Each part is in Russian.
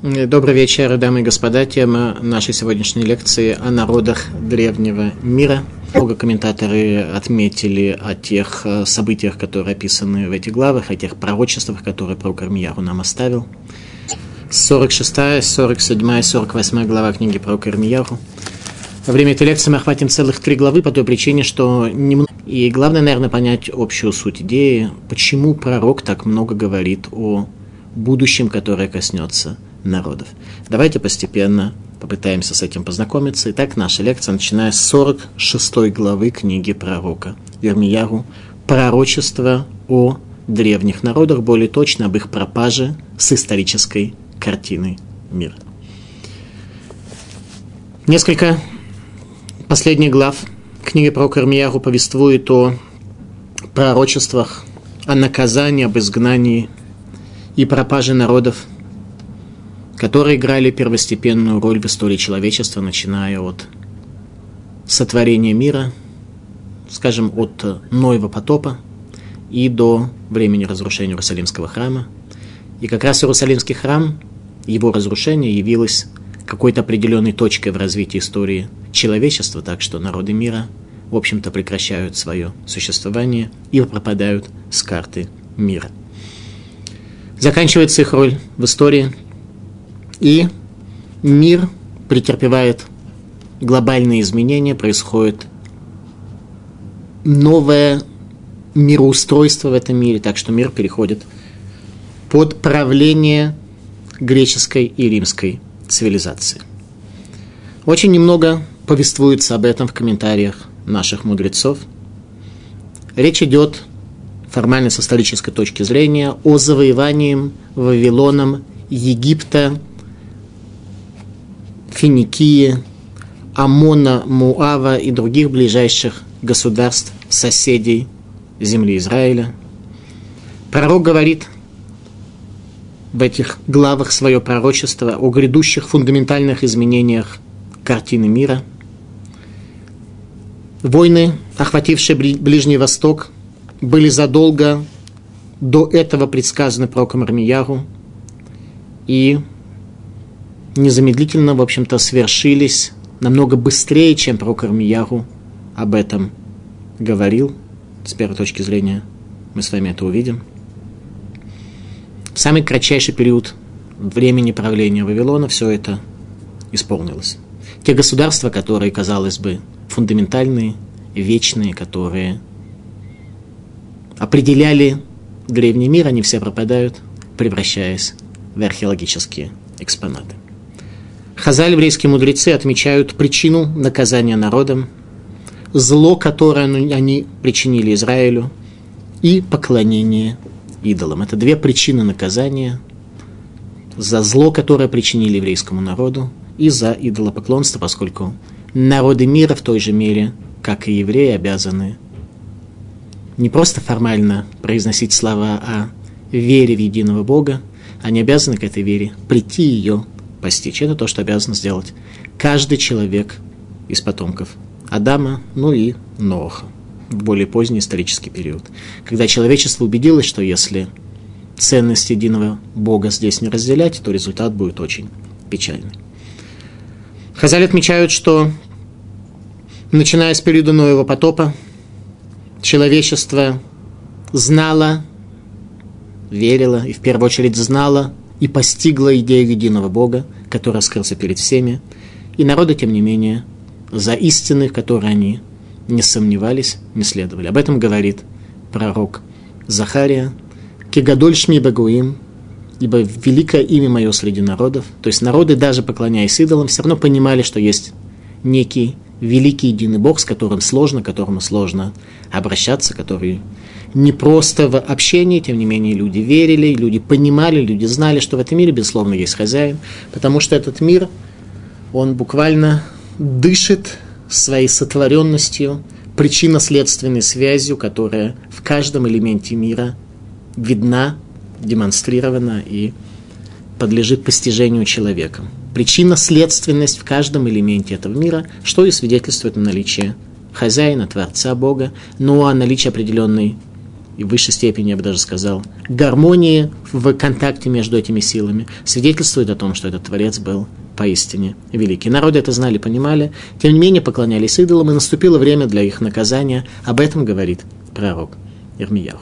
Добрый вечер, дамы и господа. Тема нашей сегодняшней лекции о народах древнего мира. Много комментаторы отметили о тех э, событиях, которые описаны в этих главах, о тех пророчествах, которые пророк Армияру нам оставил. 46, 47, 48 глава книги про Армияру. Во время этой лекции мы охватим целых три главы по той причине, что немного... И главное, наверное, понять общую суть идеи, почему пророк так много говорит о будущем, которое коснется народов. Давайте постепенно попытаемся с этим познакомиться. Итак, наша лекция, начиная с 46 главы книги пророка Вермияру, пророчество о древних народах, более точно об их пропаже с исторической картиной мира. Несколько последних глав книги пророка Ирмияру повествует о пророчествах, о наказании, об изгнании и пропаже народов – которые играли первостепенную роль в истории человечества, начиная от сотворения мира, скажем, от Ноева потопа и до времени разрушения Иерусалимского храма. И как раз Иерусалимский храм, его разрушение явилось какой-то определенной точкой в развитии истории человечества, так что народы мира, в общем-то, прекращают свое существование и пропадают с карты мира. Заканчивается их роль в истории – и мир претерпевает глобальные изменения, происходит новое мироустройство в этом мире, так что мир переходит под правление греческой и римской цивилизации. Очень немного повествуется об этом в комментариях наших мудрецов. Речь идет формально с исторической точки зрения о завоевании Вавилоном Египта Финикии, Амона, Муава и других ближайших государств, соседей земли Израиля. Пророк говорит в этих главах свое пророчество о грядущих фундаментальных изменениях картины мира. Войны, охватившие Ближний Восток, были задолго до этого предсказаны пророком Армияру, и незамедлительно, в общем-то, свершились намного быстрее, чем пророк Армияру об этом говорил. С первой точки зрения мы с вами это увидим. В самый кратчайший период времени правления Вавилона все это исполнилось. Те государства, которые, казалось бы, фундаментальные, вечные, которые определяли древний мир, они все пропадают, превращаясь в археологические экспонаты. Хазаль, еврейские мудрецы, отмечают причину наказания народом, зло, которое они причинили Израилю, и поклонение идолам. Это две причины наказания за зло, которое причинили еврейскому народу, и за идолопоклонство, поскольку народы мира в той же мере, как и евреи, обязаны не просто формально произносить слова о вере в единого Бога, они обязаны к этой вере прийти ее постичь. Это то, что обязан сделать каждый человек из потомков Адама, ну и Ноха в более поздний исторический период. Когда человечество убедилось, что если ценность единого Бога здесь не разделять, то результат будет очень печальный. Хазали отмечают, что начиная с периода Ноева потопа, человечество знало, верило и в первую очередь знало и постигла идею единого Бога, который раскрылся перед всеми, и народы, тем не менее, за истины, в которые они не сомневались, не следовали. Об этом говорит пророк Захария, «Кегадоль шми багуим», ибо великое имя мое среди народов. То есть народы, даже поклоняясь идолам, все равно понимали, что есть некий великий единый Бог, с которым сложно, которому сложно обращаться, который не просто в общении, тем не менее люди верили, люди понимали, люди знали, что в этом мире, безусловно, есть хозяин, потому что этот мир, он буквально дышит своей сотворенностью, причинно-следственной связью, которая в каждом элементе мира видна, демонстрирована и подлежит постижению человеком. Причинно-следственность в каждом элементе этого мира, что и свидетельствует о наличии хозяина, Творца, Бога, ну а наличие определенной и в высшей степени, я бы даже сказал, гармонии в контакте между этими силами, свидетельствует о том, что этот Творец был поистине великий. Народы это знали, понимали, тем не менее поклонялись идолам, и наступило время для их наказания. Об этом говорит пророк Ирмияу.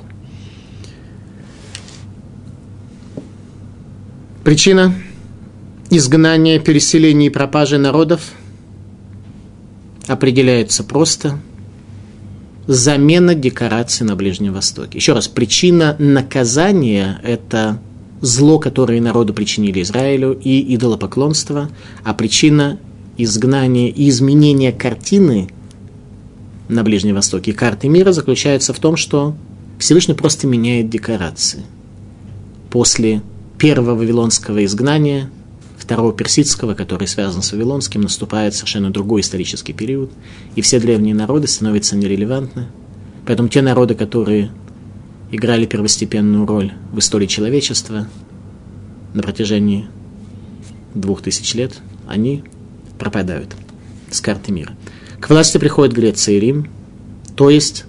Причина изгнания, переселения и пропажи народов определяется просто замена декораций на Ближнем Востоке. Еще раз, причина наказания – это зло, которое народу причинили Израилю, и идолопоклонство, а причина изгнания и изменения картины на Ближнем Востоке, карты мира, заключается в том, что Всевышний просто меняет декорации. После первого вавилонского изгнания, второго персидского, который связан с вавилонским, наступает совершенно другой исторический период, и все древние народы становятся нерелевантны. Поэтому те народы, которые играли первостепенную роль в истории человечества на протяжении двух тысяч лет, они пропадают с карты мира. К власти приходит Греция и Рим, то есть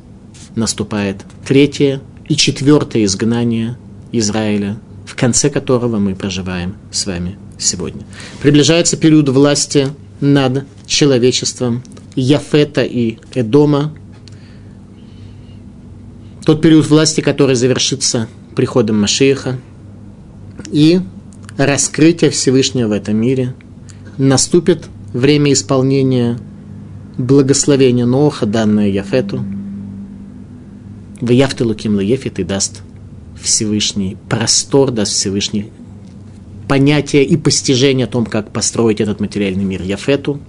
наступает третье и четвертое изгнание Израиля, в конце которого мы проживаем с вами сегодня. Приближается период власти над человечеством Яфета и Эдома, тот период власти, который завершится приходом Машииха, и раскрытие Всевышнего в этом мире. Наступит время исполнения благословения Ноха, данное Яфету. В Яфте Луким Лаефет и даст Всевышний простор, даст Всевышний понятие и постижение о том, как построить этот материальный мир Яфету.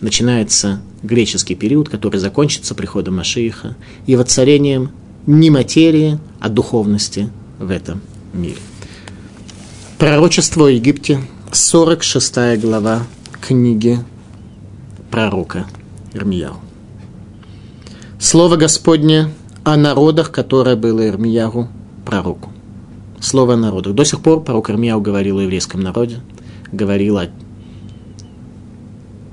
Начинается греческий период, который закончится приходом Машииха и воцарением не материи, а духовности в этом мире. Пророчество о Египте, 46 глава книги пророка Ирмияу. Слово Господне о народах, которое было Ирмияру, пророку. Слово о народах. До сих пор пророк Ирмияу говорил о еврейском народе, говорил о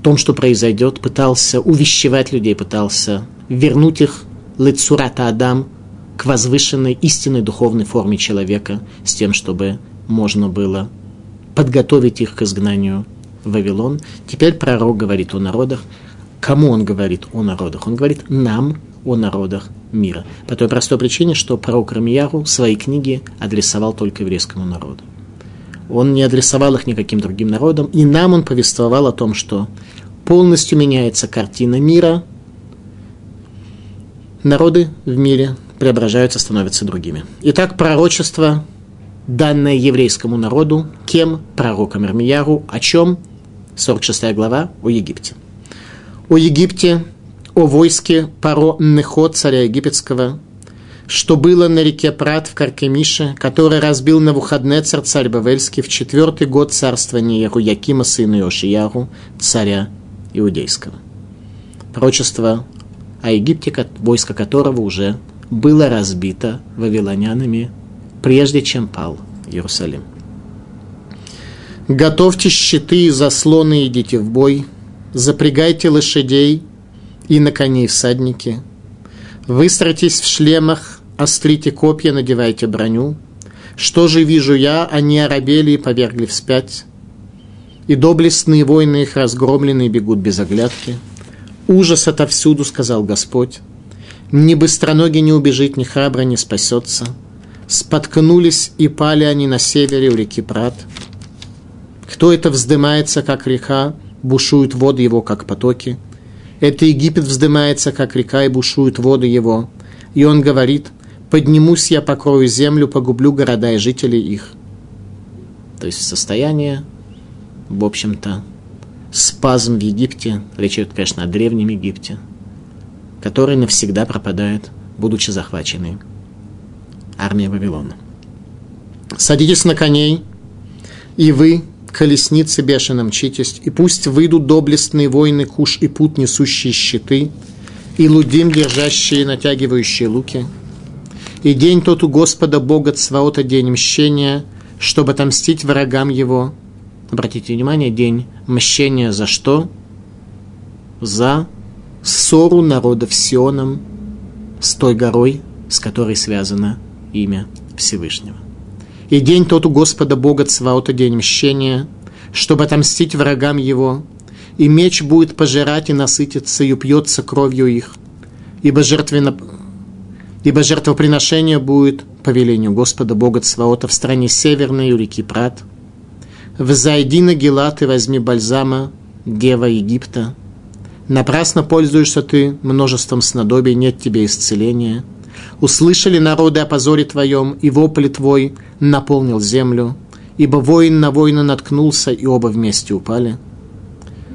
том, что произойдет, пытался увещевать людей, пытался вернуть их лицурата Адам к возвышенной истинной духовной форме человека, с тем, чтобы можно было подготовить их к изгнанию в Вавилон. Теперь пророк говорит о народах. Кому он говорит о народах? Он говорит нам о народах мира. По той простой причине, что пророк Рамияру свои книги адресовал только еврейскому народу. Он не адресовал их никаким другим народам, и нам он повествовал о том, что полностью меняется картина мира, народы в мире преображаются, становятся другими. Итак, пророчество, данное еврейскому народу, кем? Пророком Ирмияру, о чем? 46 глава о Египте. О Египте, о войске Паро Нехо, царя египетского, что было на реке Прат в Каркемише, который разбил на Навуходнецар царь Бавельский в четвертый год царствования Якима сына Иошияру, царя иудейского. Пророчество о Египте, войско которого уже было разбито вавилонянами, прежде чем пал Иерусалим. Готовьте щиты и заслоны, идите в бой, запрягайте лошадей и на коней всадники, выстройтесь в шлемах, острите копья, надевайте броню. Что же вижу я, они оробели и повергли вспять, и доблестные воины их разгромленные бегут без оглядки. Ужас отовсюду, сказал Господь. Ни быстроногий не убежит, ни храбро не спасется. Споткнулись и пали они на севере у реки Прат. Кто это вздымается, как река, бушуют воды его, как потоки. Это Египет вздымается, как река, и бушуют воды его. И он говорит, поднимусь я, покрою землю, погублю города и жителей их. То есть состояние, в общем-то, спазм в Египте, речь идет, конечно, о Древнем Египте, который навсегда пропадает, будучи захваченной армией Вавилона. Садитесь на коней, и вы, колесницы бешено мчитесь, и пусть выйдут доблестные воины Куш и Пут, несущие щиты, и Лудим, держащие, натягивающие луки. И день тот у Господа Бога Цваота, день мщения, чтобы отомстить врагам его, обратите внимание, день мщения за что? За ссору народа с Сионом, с той горой, с которой связано имя Всевышнего. И день тот у Господа Бога Цваота, день мщения, чтобы отомстить врагам его, и меч будет пожирать и насытиться, и упьется кровью их, ибо, жертвенно... ибо жертвоприношение будет по велению Господа Бога Цваота в стране северной у реки Прат. Взойди на Гелат и возьми бальзама, дева Египта. Напрасно пользуешься ты множеством снадобий, нет тебе исцеления. Услышали народы о позоре твоем, и вопль твой наполнил землю, ибо воин на воина наткнулся, и оба вместе упали.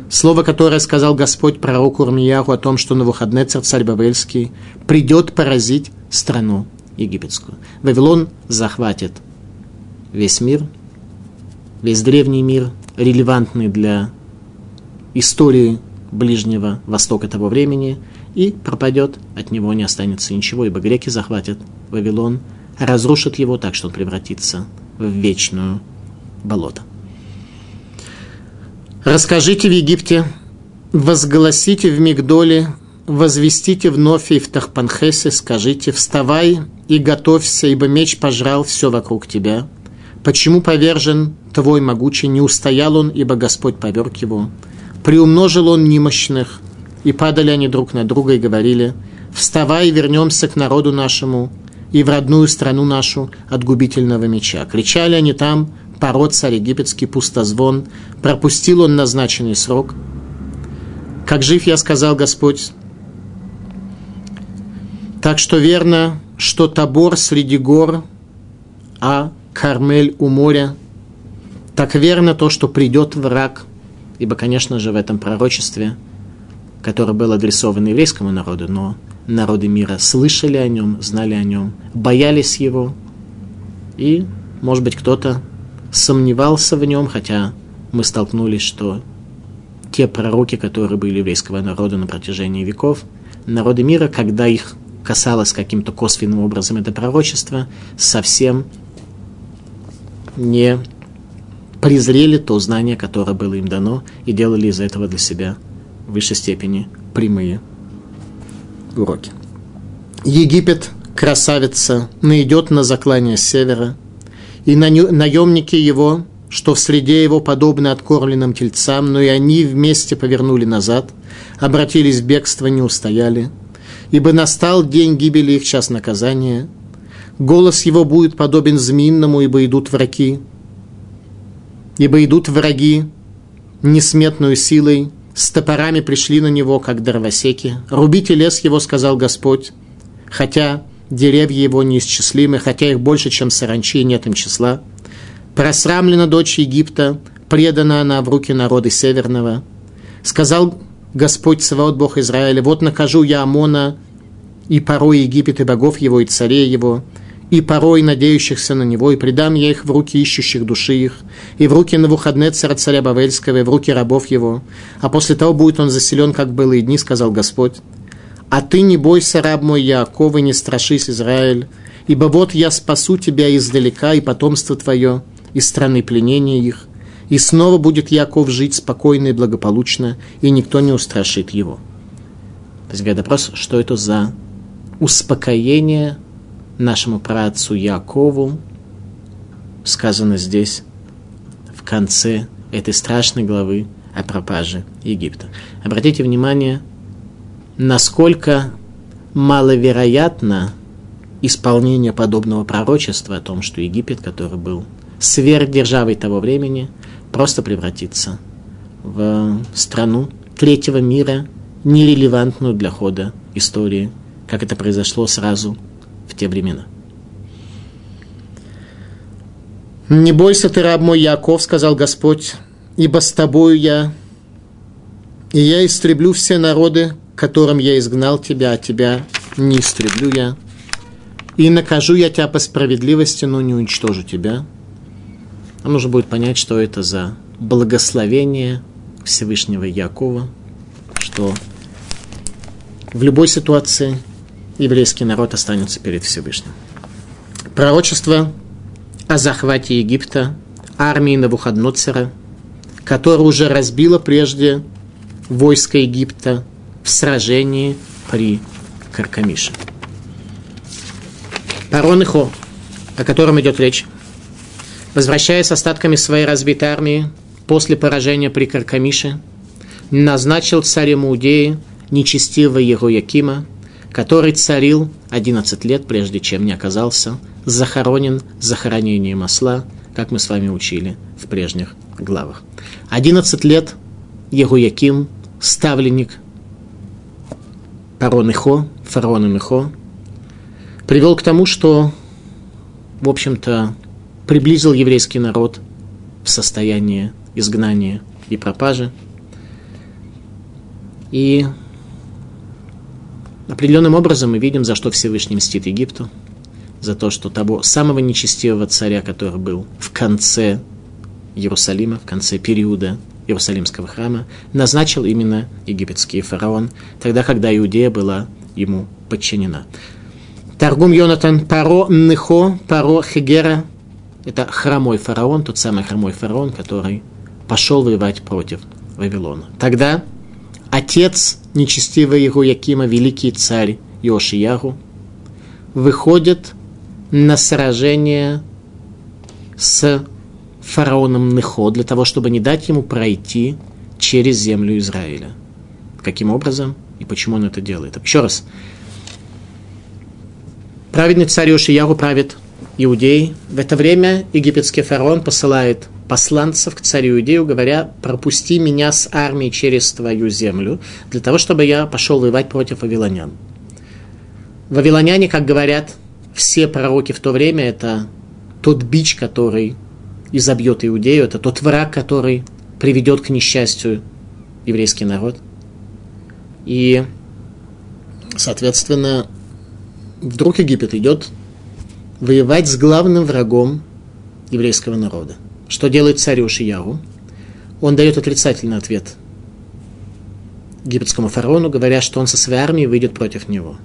Слово, которое сказал Господь пророку Урмияху о том, что на выходные царь Бавельский придет поразить страну египетскую. Вавилон захватит весь мир, весь древний мир, релевантный для истории Ближнего Востока того времени, и пропадет, от него не останется ничего, ибо греки захватят Вавилон, разрушат его так, что он превратится в вечную болото. Расскажите в Египте, возгласите в Мигдоле, возвестите вновь и в Тахпанхесе, скажите, вставай и готовься, ибо меч пожрал все вокруг тебя. Почему повержен твой могучий, не устоял он, ибо Господь поверг его. Приумножил он немощных, и падали они друг на друга и говорили, «Вставай, вернемся к народу нашему и в родную страну нашу от губительного меча». Кричали они там, пород царь египетский пустозвон, пропустил он назначенный срок. Как жив я, сказал Господь, так что верно, что Табор среди гор, а Кармель у моря. Так верно то, что придет враг, ибо, конечно же, в этом пророчестве – который был адресован еврейскому народу, но народы мира слышали о нем, знали о нем, боялись его, и, может быть, кто-то сомневался в нем, хотя мы столкнулись, что те пророки, которые были еврейского народа на протяжении веков, народы мира, когда их касалось каким-то косвенным образом это пророчество, совсем не презрели то знание, которое было им дано, и делали из этого для себя в высшей степени прямые уроки. Египет, красавица, найдет на заклание севера, и наемники его, что в среде его подобны откормленным тельцам, но и они вместе повернули назад, обратились в бегство, не устояли, ибо настал день гибели их час наказания. Голос его будет подобен змеиному, ибо идут враги, ибо идут враги несметную силой, с топорами пришли на него, как дровосеки. «Рубите лес его», — сказал Господь, хотя деревья его неисчислимы, хотя их больше, чем саранчи, нет им числа. Просрамлена дочь Египта, предана она в руки народа Северного. Сказал Господь Саваот, Бог Израиля, вот накажу я Амона и порой Египет и богов его, и царей его, и порой надеющихся на него, и предам я их в руки ищущих души их, и в руки Навуходнецера царя Бавельского, и в руки рабов его. А после того будет он заселен, как было и дни, сказал Господь. А ты не бойся, раб мой Яаков, и не страшись, Израиль, ибо вот я спасу тебя издалека, и потомство твое, из страны пленения их, и снова будет Яков жить спокойно и благополучно, и никто не устрашит его. То есть, вопрос, что это за успокоение нашему праотцу Якову, сказано здесь, в конце этой страшной главы о пропаже Египта. Обратите внимание, насколько маловероятно исполнение подобного пророчества о том, что Египет, который был сверхдержавой того времени, просто превратится в страну третьего мира, нерелевантную для хода истории, как это произошло сразу те времена. «Не бойся ты, раб мой Яков, — сказал Господь, — ибо с тобою я, и я истреблю все народы, которым я изгнал тебя, а тебя не истреблю я. И накажу я тебя по справедливости, но не уничтожу тебя». Нам нужно будет понять, что это за благословение Всевышнего Якова, что в любой ситуации – еврейский народ останется перед Всевышним. Пророчество о захвате Египта армии Навуходноцера, которая уже разбила прежде войско Египта в сражении при Каркамише. Парон Ихо, о котором идет речь, возвращаясь с остатками своей разбитой армии после поражения при Каркамише, назначил царем Иудеи нечестивого Якима, который царил 11 лет, прежде чем не оказался захоронен захоронением осла, как мы с вами учили в прежних главах. 11 лет Яким, ставленник Парон Ихо, фараона Михо, привел к тому, что, в общем-то, приблизил еврейский народ в состояние изгнания и пропажи. И определенным образом мы видим, за что Всевышний мстит Египту, за то, что того самого нечестивого царя, который был в конце Иерусалима, в конце периода Иерусалимского храма, назначил именно египетский фараон, тогда, когда Иудея была ему подчинена. Торгум Йонатан Паро Нехо Паро Хегера это хромой фараон, тот самый хромой фараон, который пошел воевать против Вавилона. Тогда отец нечестивого Якима, великий царь Йошиягу, выходит на сражение с фараоном Нехо для того, чтобы не дать ему пройти через землю Израиля. Каким образом и почему он это делает? Еще раз. Праведный царь Йошиягу правит иудеи. В это время египетский фараон посылает посланцев к царю Иудею, говоря, пропусти меня с армией через твою землю, для того, чтобы я пошел воевать против вавилонян. Вавилоняне, как говорят все пророки в то время, это тот бич, который изобьет Иудею, это тот враг, который приведет к несчастью еврейский народ. И, соответственно, вдруг Египет идет воевать с главным врагом еврейского народа. Что делает царь Ушияру? Он дает отрицательный ответ египетскому фараону, говоря, что он со своей армией выйдет против него.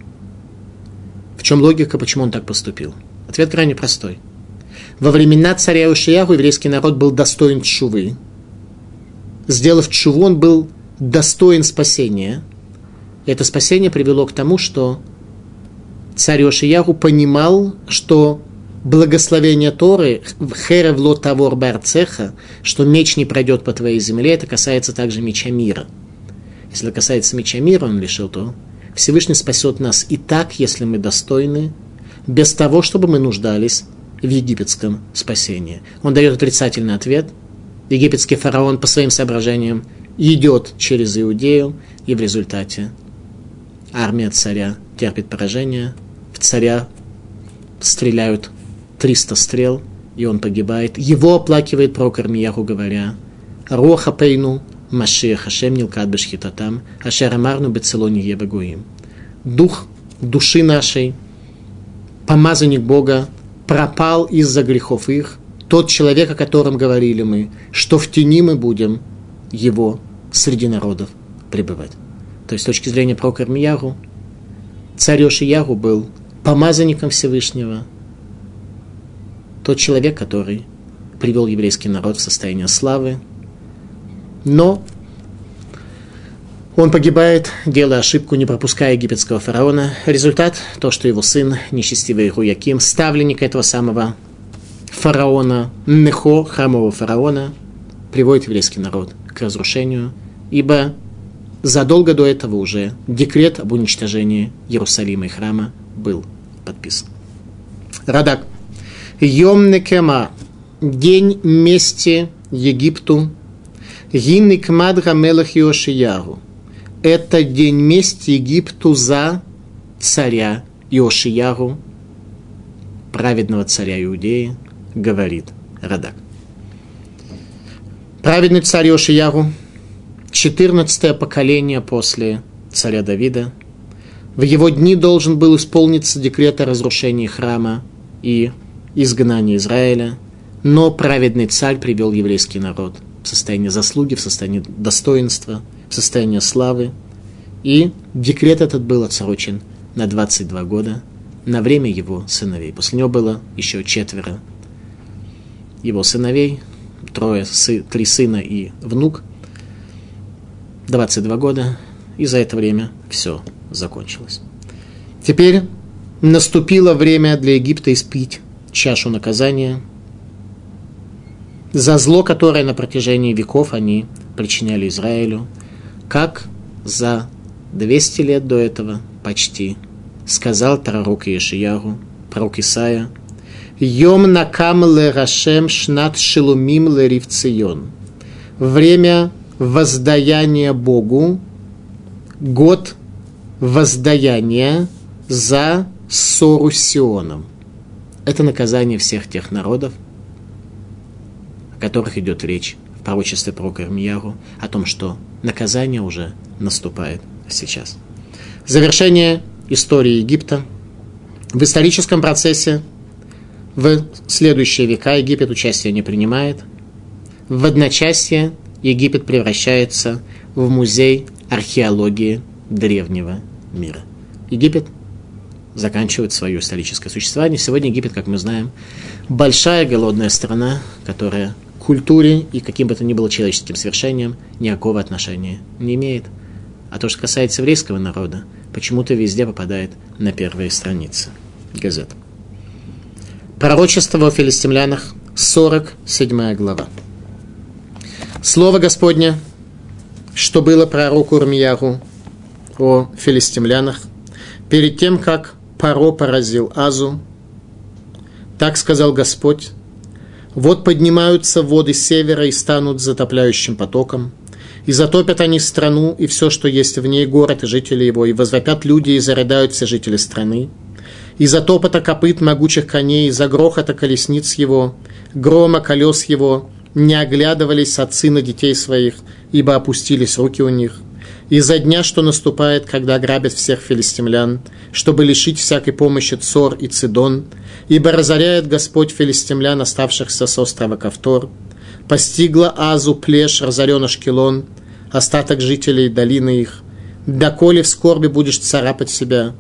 В чем логика, почему он так поступил? Ответ крайне простой. Во времена царя Ушияру еврейский народ был достоин чувы. Сделав чуву, он был достоин спасения. И это спасение привело к тому, что царь Ошияху понимал, что благословение Торы, херев ло тавор барцеха, что меч не пройдет по твоей земле, это касается также меча мира. Если касается меча мира, он решил, то Всевышний спасет нас и так, если мы достойны, без того, чтобы мы нуждались в египетском спасении. Он дает отрицательный ответ. Египетский фараон по своим соображениям идет через Иудею, и в результате армия царя терпит поражение, в царя стреляют 300 стрел, и он погибает. Его оплакивает пророк Армияху, говоря, «Роха пейну, Машия Хашем Нилкад Бешхитатам, Ашер Амарну Бецелони Ебагуим». Дух души нашей, помазанник Бога, пропал из-за грехов их, тот человек, о котором говорили мы, что в тени мы будем его среди народов пребывать. То есть с точки зрения пророка Армияру, царь Ошияру был помазанником Всевышнего, тот человек, который привел еврейский народ в состояние славы, но он погибает, делая ошибку, не пропуская египетского фараона. Результат – то, что его сын, нечестивый Руяким, ставленник этого самого фараона, Нехо, храмового фараона, приводит еврейский народ к разрушению, ибо задолго до этого уже декрет об уничтожении Иерусалима и храма был подписан. Радак. Йом Некема. День мести Египту. Гинник Мадра Мелах Йошияру. Это день мести Египту за царя Йошияру, праведного царя Иудеи, говорит Радак. Праведный царь Йошияру, 14 поколение после царя Давида – в его дни должен был исполниться декрет о разрушении храма и изгнании Израиля, но праведный царь привел еврейский народ в состояние заслуги, в состояние достоинства, в состояние славы. И декрет этот был отсрочен на 22 года на время его сыновей. После него было еще четверо его сыновей, трое, сы, три сына и внук, 22 года, и за это время все закончилось. Теперь наступило время для Египта испить чашу наказания за зло, которое на протяжении веков они причиняли Израилю, как за 200 лет до этого почти сказал пророк Иешиягу, пророк Исаия, «Йом накам ле рашем шнат шелумим ле ривцион». Время воздаяния Богу, год воздаяния за ссору с Сионом. Это наказание всех тех народов, о которых идет речь в пророчестве пророка Ирмияру, о том, что наказание уже наступает сейчас. Завершение истории Египта. В историческом процессе в следующие века Египет участие не принимает. В одночасье Египет превращается в музей археологии древнего мира. Египет заканчивает свое историческое существование. Сегодня Египет, как мы знаем, большая голодная страна, которая к культуре и каким бы то ни было человеческим свершением никакого отношения не имеет. А то, что касается еврейского народа, почему-то везде попадает на первые страницы газет. Пророчество о филистимлянах, 47 глава. Слово Господне, что было пророку Урмияру о филистимлянах, перед тем, как Паро поразил Азу, так сказал Господь, вот поднимаются воды севера и станут затопляющим потоком, и затопят они страну и все, что есть в ней, город и жители его, и возвопят люди, и зарыдают все жители страны. Из-за топота копыт могучих коней, из-за грохота колесниц его, грома колес его, не оглядывались отцы на детей своих, ибо опустились руки у них. Из-за дня, что наступает, когда грабят всех филистимлян, чтобы лишить всякой помощи Цор и Цидон, ибо разоряет Господь филистимлян, оставшихся с острова Кавтор, постигла Азу плешь, разорен Ашкелон, остаток жителей долины их. Доколе в скорби будешь царапать себя,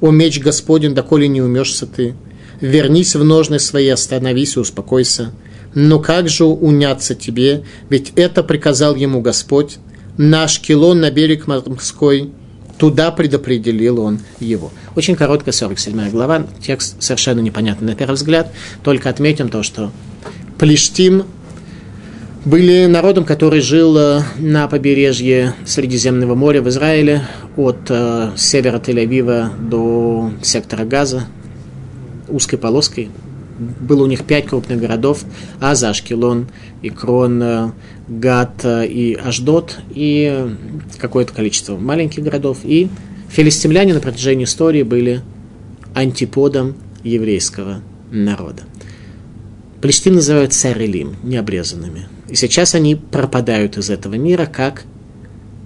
о меч Господень, доколе не умешься ты. Вернись в ножны свои, остановись и успокойся. Но как же уняться тебе, ведь это приказал ему Господь, наш килон на берег морской, туда предопределил он его. Очень короткая 47 глава, текст совершенно непонятный на первый взгляд, только отметим то, что Плештим были народом, который жил э, на побережье Средиземного моря в Израиле от э, севера Тель-Авива до сектора Газа узкой полоской. Было у них пять крупных городов – Аза, Ашкелон, Икрон, э, Гат и Аждот, и какое-то количество маленьких городов. И филистимляне на протяжении истории были антиподом еврейского народа. Плештим называют царелим, необрезанными – и сейчас они пропадают из этого мира как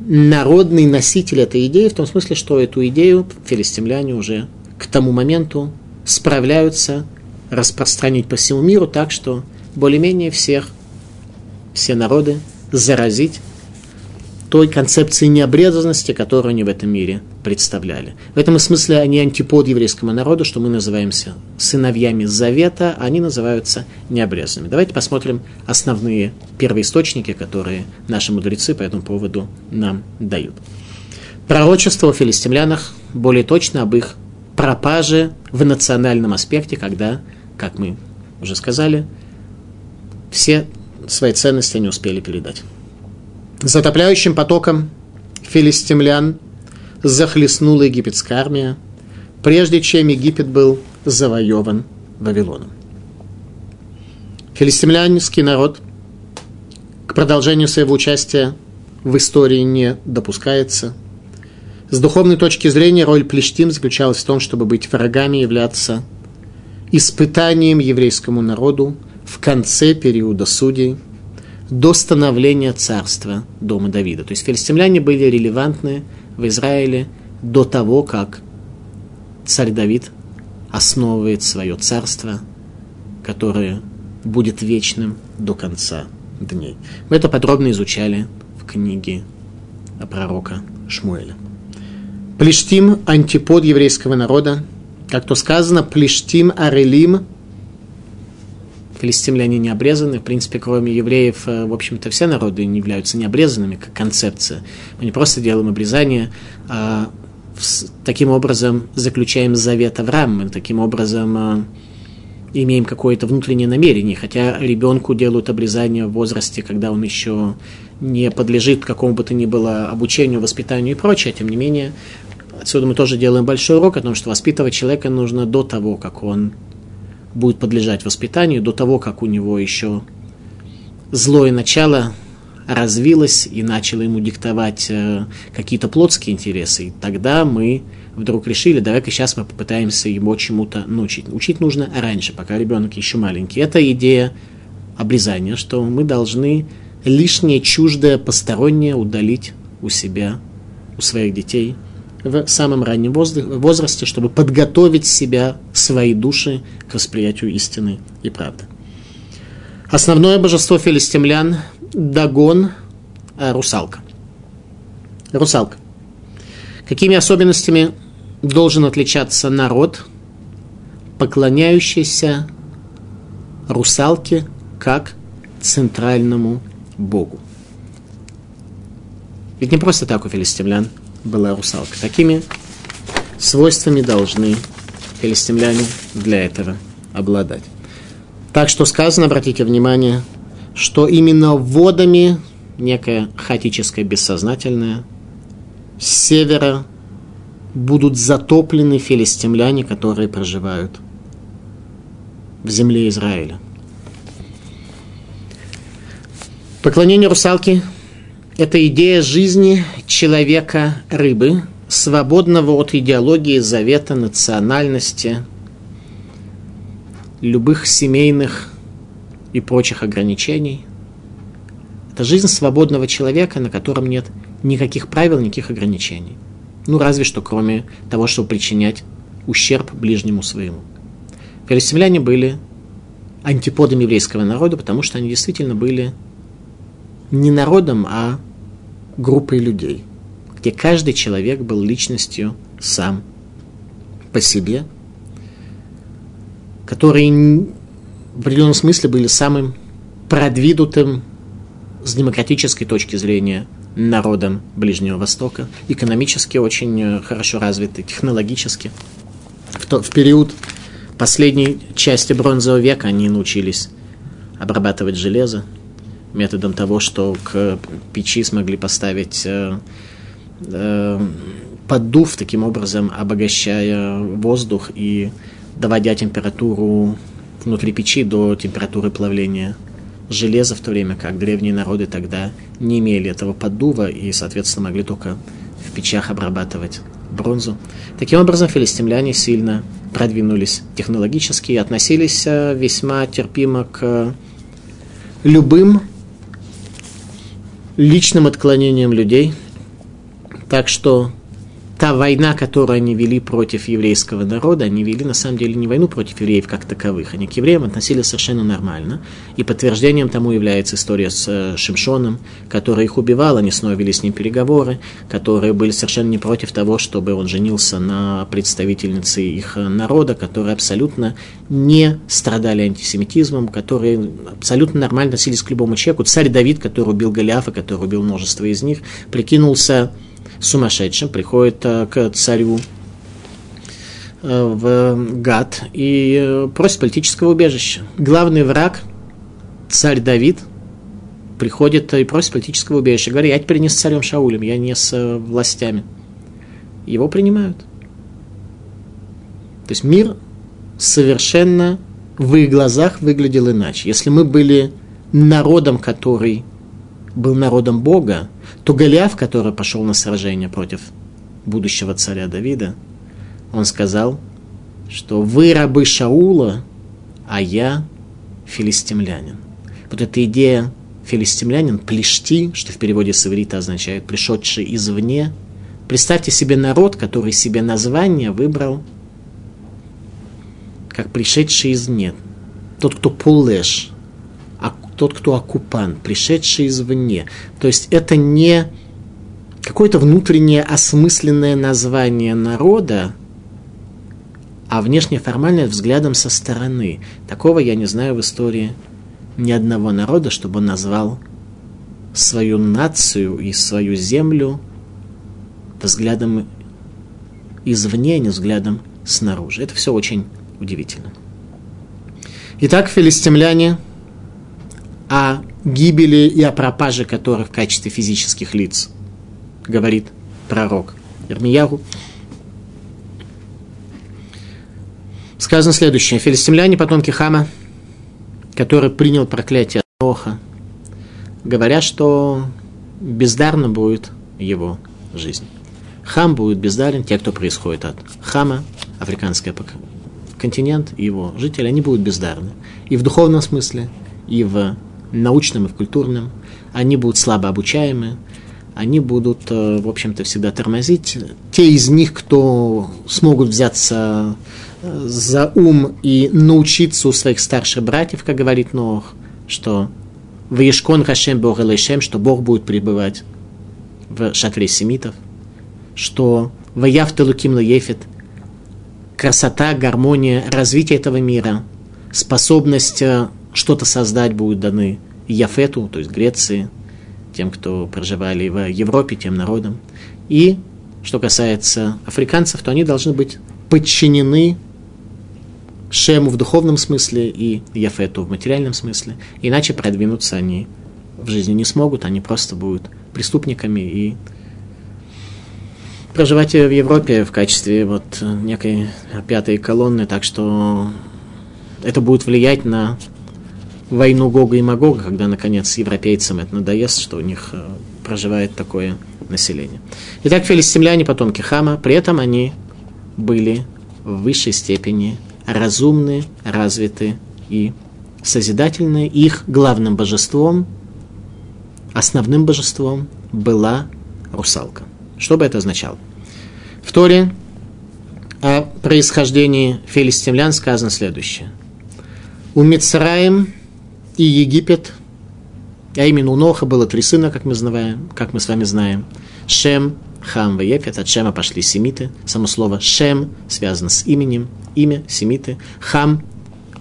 народный носитель этой идеи, в том смысле, что эту идею филистимляне уже к тому моменту справляются распространить по всему миру так, что более-менее всех, все народы заразить той концепции необрезанности, которую они в этом мире представляли. В этом смысле они антипод еврейскому народу, что мы называемся сыновьями Завета, а они называются необрезанными. Давайте посмотрим основные первоисточники, которые наши мудрецы по этому поводу нам дают. Пророчество о филистимлянах, более точно об их пропаже в национальном аспекте, когда, как мы уже сказали, все свои ценности они успели передать затопляющим потоком филистимлян захлестнула египетская армия, прежде чем Египет был завоеван Вавилоном. Филистимлянский народ к продолжению своего участия в истории не допускается. С духовной точки зрения роль Плештим заключалась в том, чтобы быть врагами, являться испытанием еврейскому народу в конце периода судей – до становления царства дома Давида. То есть филистимляне были релевантны в Израиле до того, как царь Давид основывает свое царство, которое будет вечным до конца дней. Мы это подробно изучали в книге пророка Шмуэля. Плештим – антипод еврейского народа. Как то сказано, Плештим Арелим – филистимляне не обрезаны. В принципе, кроме евреев, э, в общем-то, все народы не являются необрезанными, как концепция. Мы не просто делаем обрезание, а таким образом заключаем завет Авраама, таким образом э, имеем какое-то внутреннее намерение, хотя ребенку делают обрезание в возрасте, когда он еще не подлежит какому бы то ни было обучению, воспитанию и прочее, тем не менее, отсюда мы тоже делаем большой урок о том, что воспитывать человека нужно до того, как он будет подлежать воспитанию, до того, как у него еще злое начало развилось и начало ему диктовать э, какие-то плотские интересы. И тогда мы вдруг решили, давай-ка сейчас мы попытаемся его чему-то научить. Учить нужно раньше, пока ребенок еще маленький. Это идея обрезания, что мы должны лишнее, чуждое, постороннее удалить у себя, у своих детей в самом раннем возрасте, чтобы подготовить себя, свои души к восприятию истины и правды. Основное божество филистимлян – Дагон, э, русалка. Русалка. Какими особенностями должен отличаться народ, поклоняющийся русалке как центральному богу? Ведь не просто так у филистимлян была русалка. Такими свойствами должны филистимляне для этого обладать. Так что сказано, обратите внимание, что именно водами, некое хаотическое бессознательное, с севера будут затоплены филистимляне, которые проживают в земле Израиля. Поклонение русалки – это идея жизни человека-рыбы, свободного от идеологии завета, национальности, любых семейных и прочих ограничений. Это жизнь свободного человека, на котором нет никаких правил, никаких ограничений. Ну, разве что кроме того, чтобы причинять ущерб ближнему своему. Филистимляне были антиподом еврейского народа, потому что они действительно были не народом, а группой людей, где каждый человек был личностью сам по себе, которые в определенном смысле были самым продвинутым с демократической точки зрения народом Ближнего Востока, экономически очень э, хорошо развиты, технологически. В, то, в период последней части бронзового века они научились обрабатывать железо методом того, что к печи смогли поставить э, э, поддув, таким образом обогащая воздух и доводя температуру внутри печи до температуры плавления железа, в то время как древние народы тогда не имели этого поддува и, соответственно, могли только в печах обрабатывать бронзу. Таким образом, филистимляне сильно продвинулись технологически и относились э, весьма терпимо к любым личным отклонениям людей. Так что та война, которую они вели против еврейского народа, они вели на самом деле не войну против евреев как таковых, они к евреям относились совершенно нормально. И подтверждением тому является история с э, Шимшоном, который их убивал, они снова вели с ним переговоры, которые были совершенно не против того, чтобы он женился на представительнице их народа, которые абсолютно не страдали антисемитизмом, которые абсолютно нормально относились к любому человеку. Царь Давид, который убил Голиафа, который убил множество из них, прикинулся сумасшедшим, приходит э, к царю э, в Гад и э, просит политического убежища. Главный враг, царь Давид, приходит и просит политического убежища. Говорит, я теперь не с царем Шаулем, я не с властями. Его принимают. То есть мир совершенно в их глазах выглядел иначе. Если мы были народом, который был народом Бога, то Голиаф, который пошел на сражение против будущего царя Давида, он сказал, что вы рабы Шаула, а я филистимлянин. Вот эта идея филистимлянин, плешти, что в переводе с иврита означает пришедший извне. Представьте себе народ, который себе название выбрал как пришедший извне. Тот, кто пулеш, тот, кто оккупант, пришедший извне. То есть это не какое-то внутреннее осмысленное название народа, а внешне формальное взглядом со стороны. Такого я не знаю в истории ни одного народа, чтобы он назвал свою нацию и свою землю взглядом извне, а не взглядом снаружи. Это все очень удивительно. Итак, филистимляне о гибели и о пропаже которых в качестве физических лиц говорит пророк Ирмиягу. Сказано следующее. Филистимляне, потомки Хама, который принял проклятие Оха, говорят, что бездарно будет его жизнь. Хам будет бездарен, те, кто происходит от Хама, африканский континент и его жители, они будут бездарны. И в духовном смысле, и в научном, и в культурном. Они будут слабо обучаемы, они будут, э, в общем-то, всегда тормозить. Те из них, кто смогут взяться э, за ум и научиться у своих старших братьев, как говорит Нох, что в Ешкон Хашем Бог Элэшем, что Бог будет пребывать в шатре семитов, что в Явтелуким Ефет, красота, гармония, развитие этого мира, способность э, что-то создать будут даны Яфету, то есть Греции, тем, кто проживали в Европе, тем народам. И что касается африканцев, то они должны быть подчинены Шему в духовном смысле и Яфету в материальном смысле. Иначе продвинуться они в жизни не смогут, они просто будут преступниками и проживать в Европе в качестве вот некой пятой колонны, так что это будет влиять на войну Гога и Магога, когда, наконец, европейцам это надоест, что у них э, проживает такое население. Итак, филистимляне, потомки Хама, при этом они были в высшей степени разумны, развиты и созидательны. Их главным божеством, основным божеством была русалка. Что бы это означало? В Торе о происхождении филистимлян сказано следующее. У Мицраем и Египет, а именно у Ноха было три сына, как мы, знаем, как мы с вами знаем. Шем, Хам и. От Шема пошли семиты. Само слово Шем связано с именем. Имя, семиты. Хам,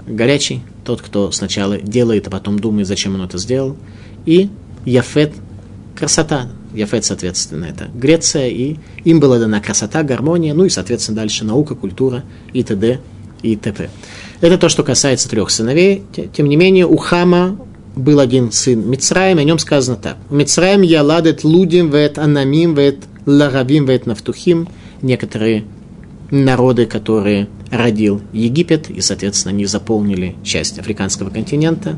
горячий, тот, кто сначала делает, а потом думает, зачем он это сделал. И Яфет, красота. Яфет, соответственно, это Греция, и им была дана красота, гармония, ну и, соответственно, дальше наука, культура и т.д. и т.п. Это то, что касается трех сыновей. Тем не менее, у Хама был один сын Мицраем, о нем сказано так. Мицраем я ладет лудим вет анамим вет ларабим вет нафтухим. Некоторые народы, которые родил Египет, и, соответственно, они заполнили часть африканского континента.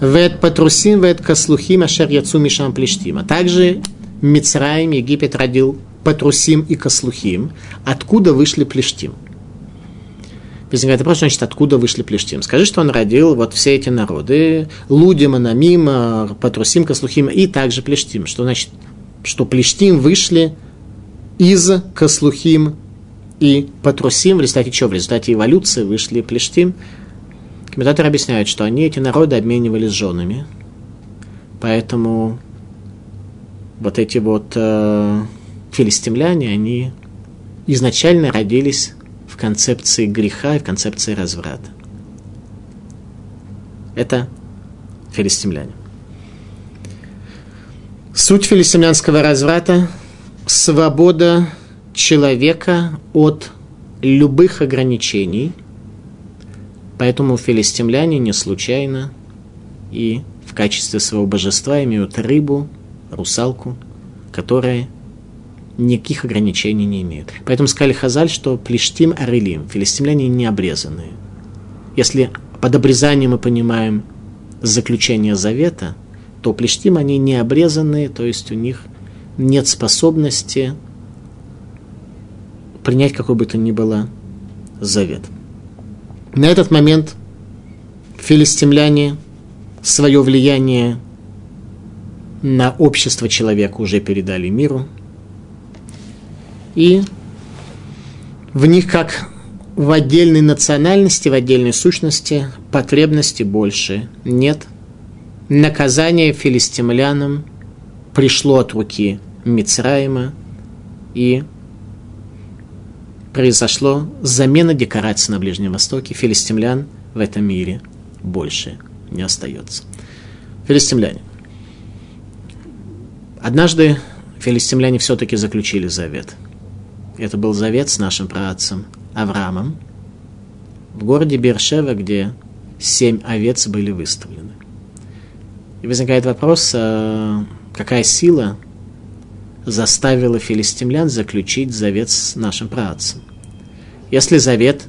Вет патрусим вет каслухим ашер яцу мишам плештим. А также Мицраем, Египет родил патрусим и каслухим, откуда вышли плештим – возникает вопрос, значит, откуда вышли плештим? Скажи, что он родил вот все эти народы, Лудим, Анамим, Патрусим, Каслухим и также плештим. Что значит, что плештим вышли из Каслухим и Патрусим, в результате чего? В результате эволюции вышли плештим. Комментаторы объясняют, что они, эти народы, обменивались женами. Поэтому вот эти вот э, филистимляне, они изначально родились концепции греха и в концепции разврата. Это филистимляне. Суть филистимлянского разврата – свобода человека от любых ограничений. Поэтому филистимляне не случайно и в качестве своего божества имеют рыбу, русалку, которая никаких ограничений не имеют. Поэтому сказали Хазаль, что плештим арелим, филистимляне не обрезанные. Если под обрезанием мы понимаем заключение завета, то плештим они не обрезанные, то есть у них нет способности принять какой бы то ни было завет. На этот момент филистимляне свое влияние на общество человека уже передали миру – и в них, как в отдельной национальности, в отдельной сущности, потребности больше нет. Наказание филистимлянам пришло от руки Мицраима, и произошло замена декораций на Ближнем Востоке. Филистимлян в этом мире больше не остается. Филистимляне. Однажды филистимляне все-таки заключили завет – Это был завет с нашим праотцем Авраамом в городе Бершева, где семь овец были выставлены. И возникает вопрос, а какая сила заставила филистимлян заключить завет с нашим праотцем? Если завет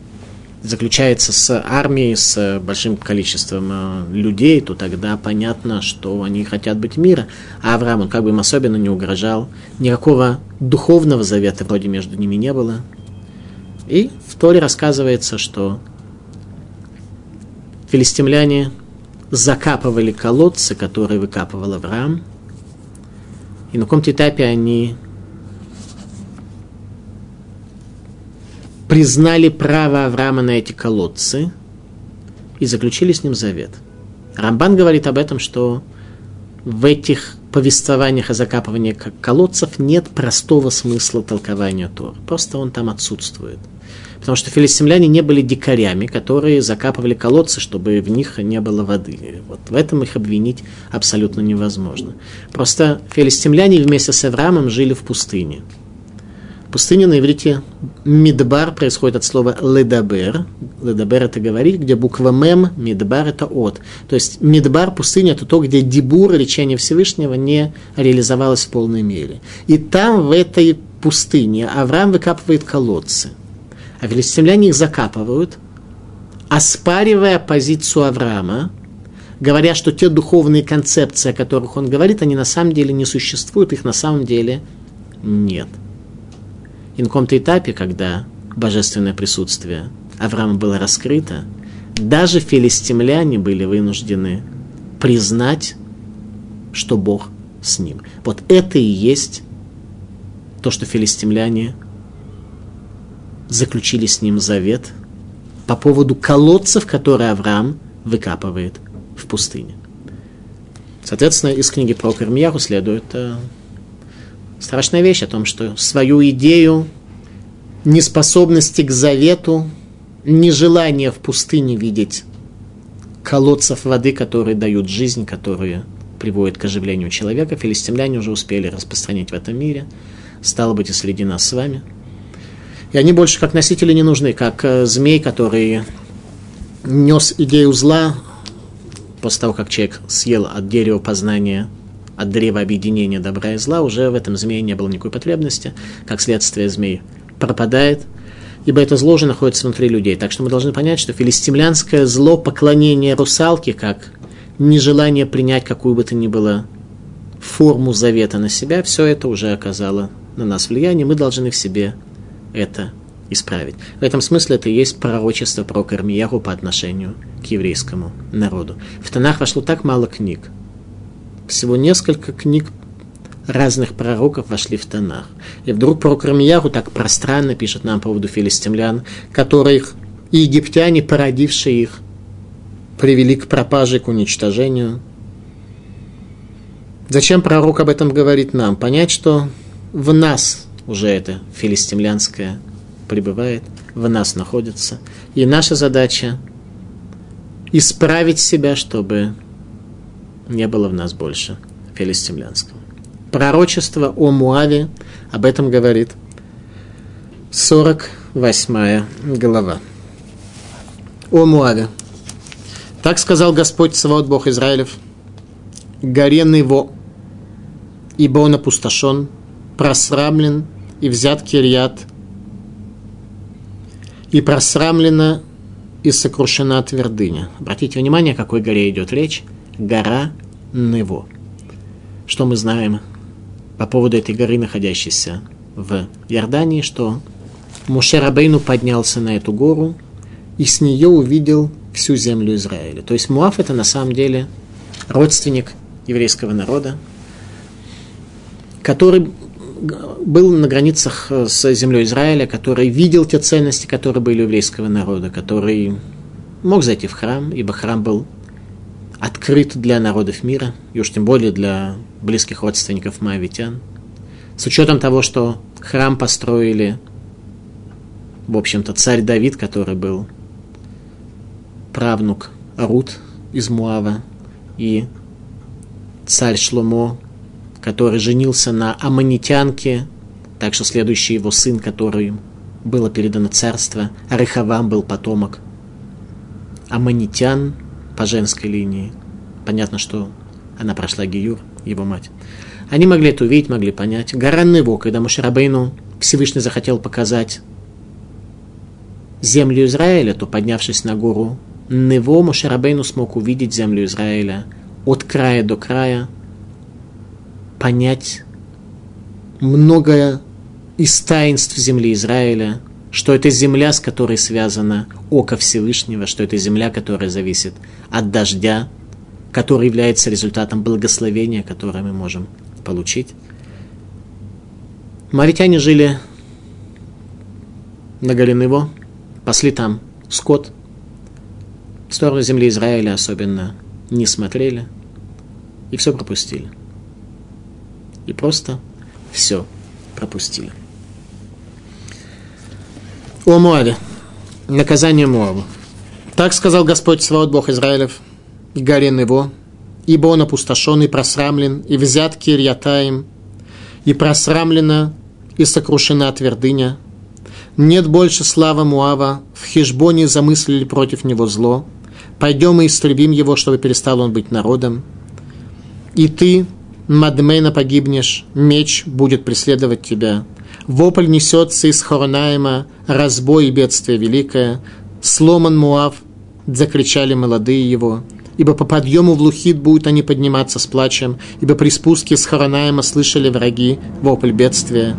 заключается с армией, с большим количеством э, людей, то тогда понятно, что они хотят быть мира. А Авраам, он как бы им особенно не угрожал. Никакого духовного завета вроде между ними не было. И в Торе рассказывается, что филистимляне закапывали колодцы, которые выкапывал Авраам. И на каком-то этапе они признали право Авраама на эти колодцы и заключили с ним завет. Рамбан говорит об этом, что в этих повествованиях о закапывании колодцев нет простого смысла толкования Тор. Просто он там отсутствует. Потому что филистимляне не были дикарями, которые закапывали колодцы, чтобы в них не было воды. Вот в этом их обвинить абсолютно невозможно. Просто филистимляне вместе с Авраамом жили в пустыне. Пустыня на иврите Мидбар происходит от слова ледабер. Ледабер это говорить, где буква мем, мидбар это от. То есть мидбар, пустыня, это то, где дебур, речение Всевышнего, не реализовалось в полной мере. И там, в этой пустыне, Авраам выкапывает колодцы. А филистимляне их закапывают, оспаривая позицию Авраама, говоря, что те духовные концепции, о которых он говорит, они на самом деле не существуют, их на самом деле нет. И на каком-то этапе, когда божественное присутствие Авраама было раскрыто, даже филистимляне были вынуждены признать, что Бог с ним. Вот это и есть то, что филистимляне заключили с ним завет по поводу колодцев, которые Авраам выкапывает в пустыне. Соответственно, из книги про Кармияху следует э, страшная вещь о том, что свою идею неспособности к завету, нежелание в пустыне видеть колодцев воды, которые дают жизнь, которые приводят к оживлению человека, филистимляне уже успели распространить в этом мире, стало быть и среди нас с вами. И они больше как носители не нужны, как э, змей, который нес идею зла после того, как человек съел от дерева познания от древа объединения добра и зла, уже в этом змее не было никакой потребности. Как следствие, змей пропадает, ибо это зло уже находится внутри людей. Так что мы должны понять, что филистимлянское зло поклонение русалке, как нежелание принять какую бы то ни было форму завета на себя, все это уже оказало на нас влияние, мы должны в себе это исправить. В этом смысле это и есть пророчество про Кармияру по отношению к еврейскому народу. В Танах вошло так мало книг, всего несколько книг разных пророков вошли в Танах. И вдруг пророк Рамияру так пространно пишет нам по поводу филистимлян, которых египтяне, породившие их, привели к пропаже, к уничтожению. Зачем пророк об этом говорит нам? Понять, что в нас уже это филистимлянское пребывает, в нас находится. И наша задача исправить себя, чтобы не было в нас больше филистимлянского. Пророчество о Муаве об этом говорит 48 глава. О Муаве. Так сказал Господь Саваот Бог Израилев, горе его, ибо он опустошен, просрамлен и взят Кирьят, и просрамлена и сокрушена твердыня. Обратите внимание, о какой горе идет речь – гора Нево. Что мы знаем по поводу этой горы, находящейся в Иордании, что Муше Рабейну поднялся на эту гору и с нее увидел всю землю Израиля. То есть Муав это на самом деле родственник еврейского народа, который был на границах с землей Израиля, который видел те ценности, которые были у еврейского народа, который мог зайти в храм, ибо храм был открыт для народов мира, и уж тем более для близких родственников маавитян. С учетом того, что храм построили, в общем-то, царь Давид, который был правнук Рут из Муава, и царь Шломо, который женился на аммонитянке Так что следующий его сын, который было передано царство, Рехавам был потомок Аманитян по женской линии. Понятно, что она прошла Гиюр, его мать. Они могли это увидеть, могли понять. Гора Нево, когда Мушарабейну Всевышний захотел показать землю Израиля, то, поднявшись на гору Нево, Мушарабейну смог увидеть землю Израиля от края до края, понять многое из таинств земли Израиля, что это земля, с которой связано око Всевышнего, что это земля, которая зависит от дождя, который является результатом благословения, которое мы можем получить. Маритяне жили на горе Нево, пасли там скот. В сторону земли Израиля особенно не смотрели и все пропустили. И просто все пропустили. О Моаве. Наказание Моаву. Так сказал Господь Свод, Бог Израилев, и горен его, ибо он опустошен и просрамлен, и взят Кирьятаем, и просрамлена, и сокрушена твердыня. Нет больше славы Муава, в Хижбоне замыслили против него зло. Пойдем и истребим его, чтобы перестал он быть народом. И ты, Мадмена, погибнешь, меч будет преследовать тебя. Вопль несется из Хоронаема, разбой и бедствие великое. Сломан Муав, закричали молодые его ибо по подъему в Лухит будут они подниматься с плачем, ибо при спуске с Харанаема слышали враги вопль бедствия.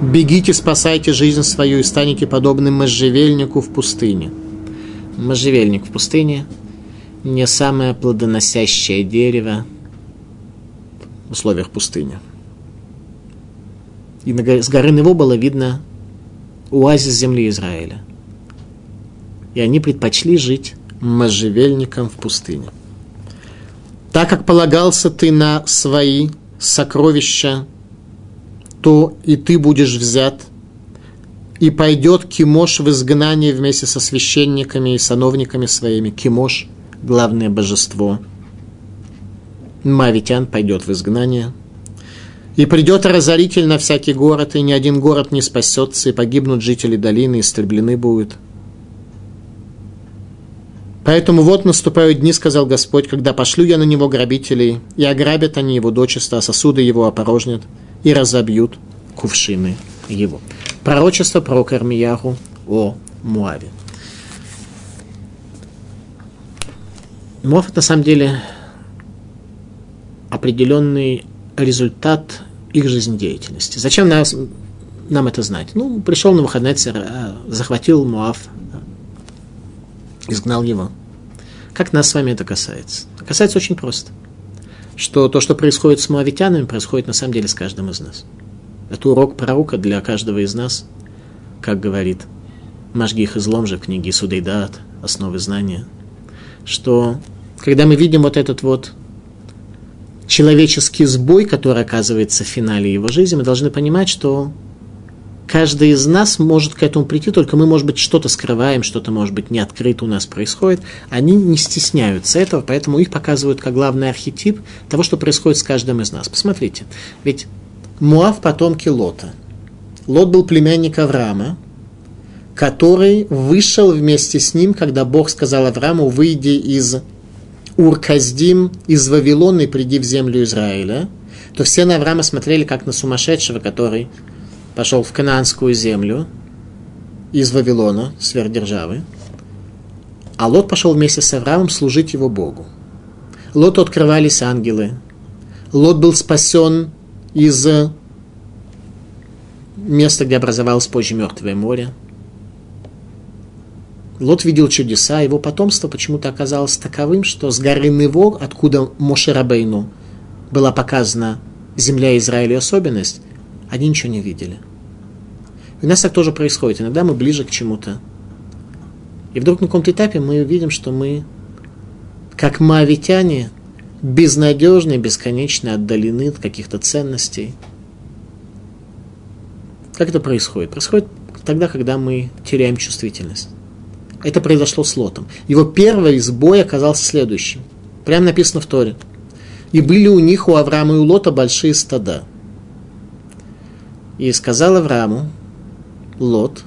Бегите, спасайте жизнь свою и станете подобным можжевельнику в пустыне. Можжевельник в пустыне – не самое плодоносящее дерево в условиях пустыни. И с горы Нево было видно оазис земли Израиля. И они предпочли жить можжевельником в пустыне. Так как полагался ты на свои сокровища, то и ты будешь взят, и пойдет Кимош в изгнание вместе со священниками и сановниками своими. Кимош – главное божество. Мавитян пойдет в изгнание. И придет разоритель на всякий город, и ни один город не спасется, и погибнут жители долины, истреблены будут – Поэтому вот наступают дни, сказал Господь, когда пошлю я на него грабителей, и ограбят они его дочисто, а сосуды его опорожнят, и разобьют кувшины его. Пророчество про Кармияху о Муаве. Муав – на самом деле определенный результат их жизнедеятельности. Зачем нас, нам это знать? Ну, пришел на выходные, э, захватил Муав, изгнал его. Как нас с вами это касается? Касается очень просто. Что то, что происходит с моавитянами, происходит на самом деле с каждым из нас. Это урок пророка для каждого из нас, как говорит Машгих излом же в книге Судейдат, основы знания, что когда мы видим вот этот вот человеческий сбой, который оказывается в финале его жизни, мы должны понимать, что каждый из нас может к этому прийти, только мы, может быть, что-то скрываем, что-то, может быть, не открыто у нас происходит. Они не стесняются этого, поэтому их показывают как главный архетип того, что происходит с каждым из нас. Посмотрите, ведь Муав – потомки Лота. Лот был племянник Авраама, который вышел вместе с ним, когда Бог сказал Аврааму, выйди из Урказдим, из Вавилона и приди в землю Израиля, то все на Авраама смотрели как на сумасшедшего, который пошел в Кананскую землю из Вавилона, сверхдержавы, а Лот пошел вместе с Авраамом служить его Богу. Лоту открывались ангелы. Лот был спасен из места, где образовалось позже Мертвое море. Лот видел чудеса, его потомство почему-то оказалось таковым, что с горы Нево, откуда Мошерабейну была показана земля Израиля особенность, они ничего не видели. И у нас так тоже происходит. Иногда мы ближе к чему-то. И вдруг на каком-то этапе мы увидим, что мы, как маавитяне, безнадежны, бесконечно отдалены от каких-то ценностей. Как это происходит? Происходит тогда, когда мы теряем чувствительность. Это произошло с Лотом. Его первый сбой оказался следующим. Прямо написано в Торе. И были у них, у Авраама и у Лота, большие стада – И сказал Аврааму, Лот,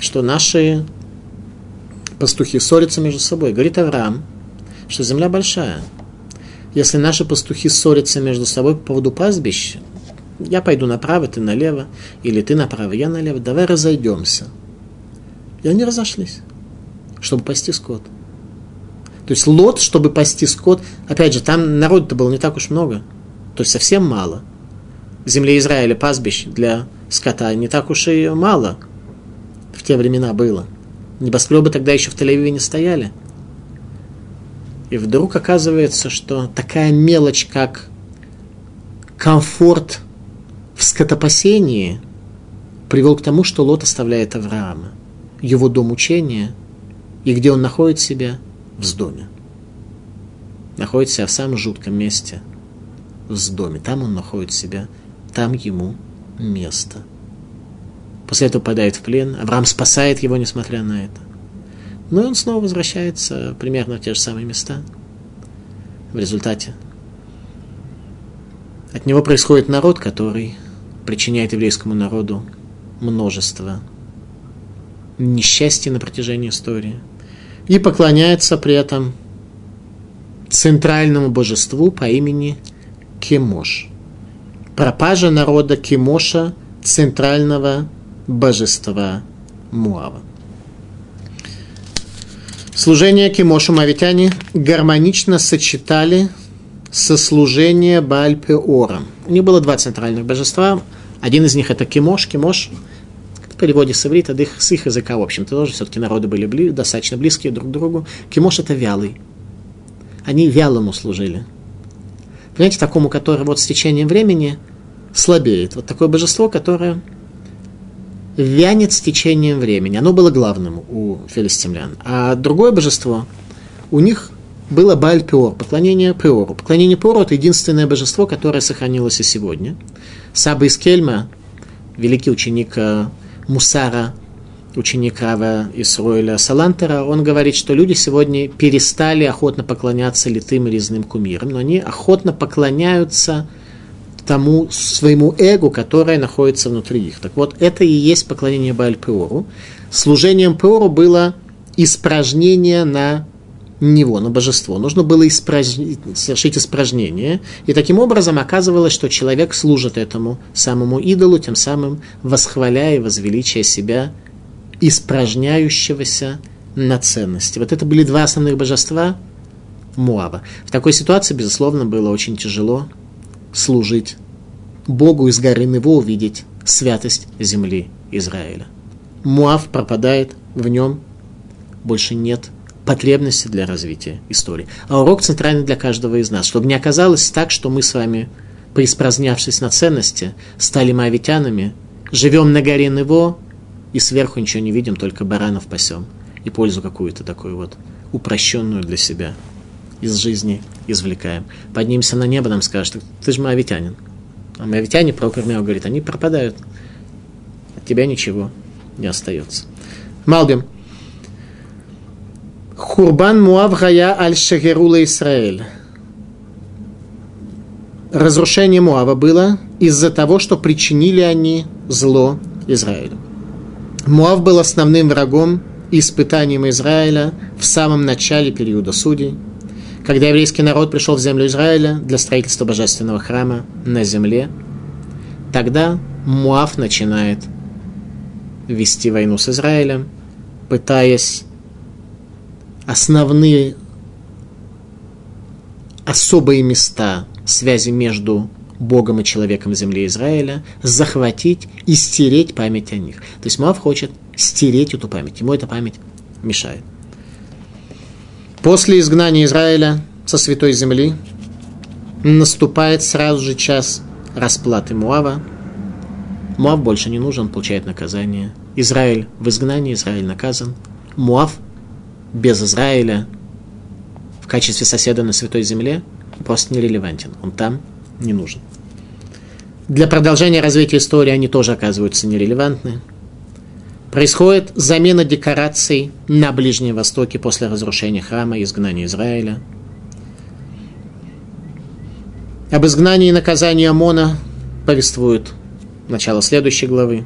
что наши пастухи ссорятся между собой. Говорит Авраам, что земля большая. Если наши пастухи ссорятся между собой по поводу пастбища, я пойду направо, ты налево, или ты направо, я налево, давай разойдемся. И они разошлись, чтобы пасти скот. То есть лот, чтобы пасти скот, опять же, там народу-то было не так уж много, то есть совсем мало. В земле Израиля пастбищ для скота не так уж и мало в те времена было. Небоскребы тогда еще в Тель-Авиве не стояли. И вдруг оказывается, что такая мелочь, как комфорт в скотопасении привел к тому, что Лот оставляет Авраама, его дом учения, и где он находит себя? В доме. Находит себя в самом жутком месте, в доме. Там он находит себя, там ему место. После этого попадает в плен. Авраам спасает его, несмотря на это. Но он снова возвращается примерно в те же самые места. В результате от него происходит народ, который причиняет еврейскому народу множество несчастья на протяжении истории и поклоняется при этом центральному божеству по имени Кемош. Пропажа народа Кемоша, центрального божества Муава. Служение Кемошу мавитяне гармонично сочетали со служением Бааль-Пеором. У них было два центральных божества. Один из них это Кемош. Кемош переводе с иврита, их, с их языка, в общем-то, тоже все-таки народы были бли, достаточно близкие друг к другу. Кемош это вялый. Они вялому служили. Понимаете, такому, который вот с течением времени слабеет. Вот такое божество, которое вянет с течением времени. Оно было главным у филистимлян. А другое божество у них было Бааль Пеор, поклонение Пеору. Поклонение Пеору – это единственное божество, которое сохранилось и сегодня. Саба из Кельма, великий ученик э, Мусара, ученик Рава Исруэля Салантера, он говорит, что люди сегодня перестали охотно поклоняться литым и резным кумирам, но они охотно поклоняются – тому своему эго, которое находится внутри их. Так вот, это и есть поклонение Бааль-Пеору. Служением Пеору было испражнение на него, на божество. Нужно было испражнить, совершить испражнение. И таким образом оказывалось, что человек служит этому самому идолу, тем самым восхваляя и возвеличивая себя, испражняющегося на ценности. Вот это были два основных божества Муава. В такой ситуации, безусловно, было очень тяжело служить Богу из горы Нево увидеть святость земли Израиля. Муав пропадает, в нем больше нет потребности для развития истории. А урок центральный для каждого из нас, чтобы не оказалось так, что мы с вами, преисpraзнявшись на ценности, стали моавитянами, живем на горе Нево и сверху ничего не видим, только баранов пасем и пользу какую-то такую вот упрощенную для себя из жизни извлекаем. Поднимемся на небо, нам скажут, ты же моавитянин. А моавитяне, про Ирмяу говорит, они пропадают. От тебя ничего не остается. Малбим. Хурбан Муав Гая Аль Шагерула Исраэль. Разрушение Муава было из-за того, что причинили они зло Израилю. Муав был основным врагом и испытанием Израиля в самом начале периода судей – когда еврейский народ пришел в землю Израиля для строительства божественного храма на земле, тогда Муав начинает вести войну с Израилем, пытаясь основные особые места связи между Богом и человеком в земле Израиля захватить и стереть память о них. То есть Муав хочет стереть эту память, ему эта память мешает. После изгнания Израиля со святой земли наступает сразу же час расплаты Муава. Муав больше не нужен, получает наказание. Израиль в изгнании, Израиль наказан. Муав без Израиля в качестве соседа на святой земле просто нерелевантен. Он там не нужен. Для продолжения развития истории они тоже оказываются нерелевантны происходит замена декораций на Ближнем Востоке после разрушения храма и изгнания Израиля. Об изгнании и наказании Амона повествует начало следующей главы,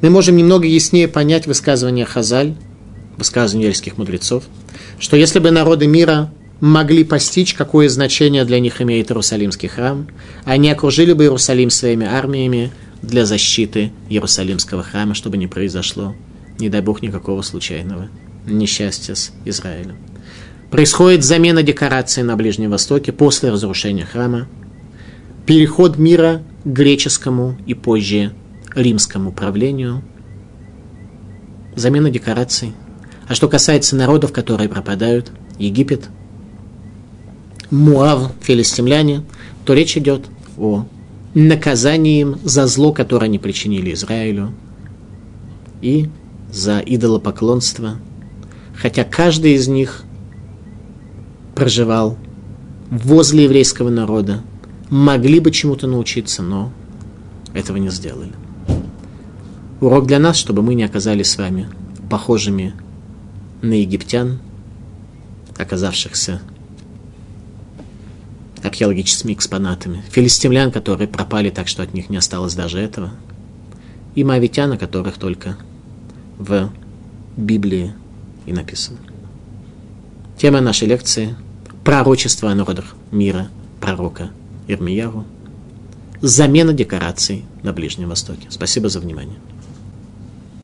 мы можем немного яснее понять высказывание Хазаль, высказывание еврейских мудрецов, что если бы народы мира могли постичь, какое значение для них имеет Иерусалимский храм, они окружили бы Иерусалим своими армиями для защиты Иерусалимского храма, чтобы не произошло, не дай Бог, никакого случайного несчастья с Израилем. Происходит замена декораций на Ближнем Востоке после разрушения храма, переход мира к греческому и позже римскому правлению, замена декораций. А что касается народов, которые пропадают, Египет, Муав, филистимляне, то речь идет о наказании им за зло, которое они причинили Израилю, и за идолопоклонство, хотя каждый из них проживал возле еврейского народа, могли бы чему-то научиться, но этого не сделали. Урок для нас, чтобы мы не оказались с вами похожими на египтян, оказавшихся археологическими экспонатами, филистимлян, которые пропали так, что от них не осталось даже этого, и моавитян, о которых только в Библии и написано. Тема нашей лекции – пророчество о народах мира пророка Ирмияру, замена декораций на Ближнем Востоке. Спасибо за внимание.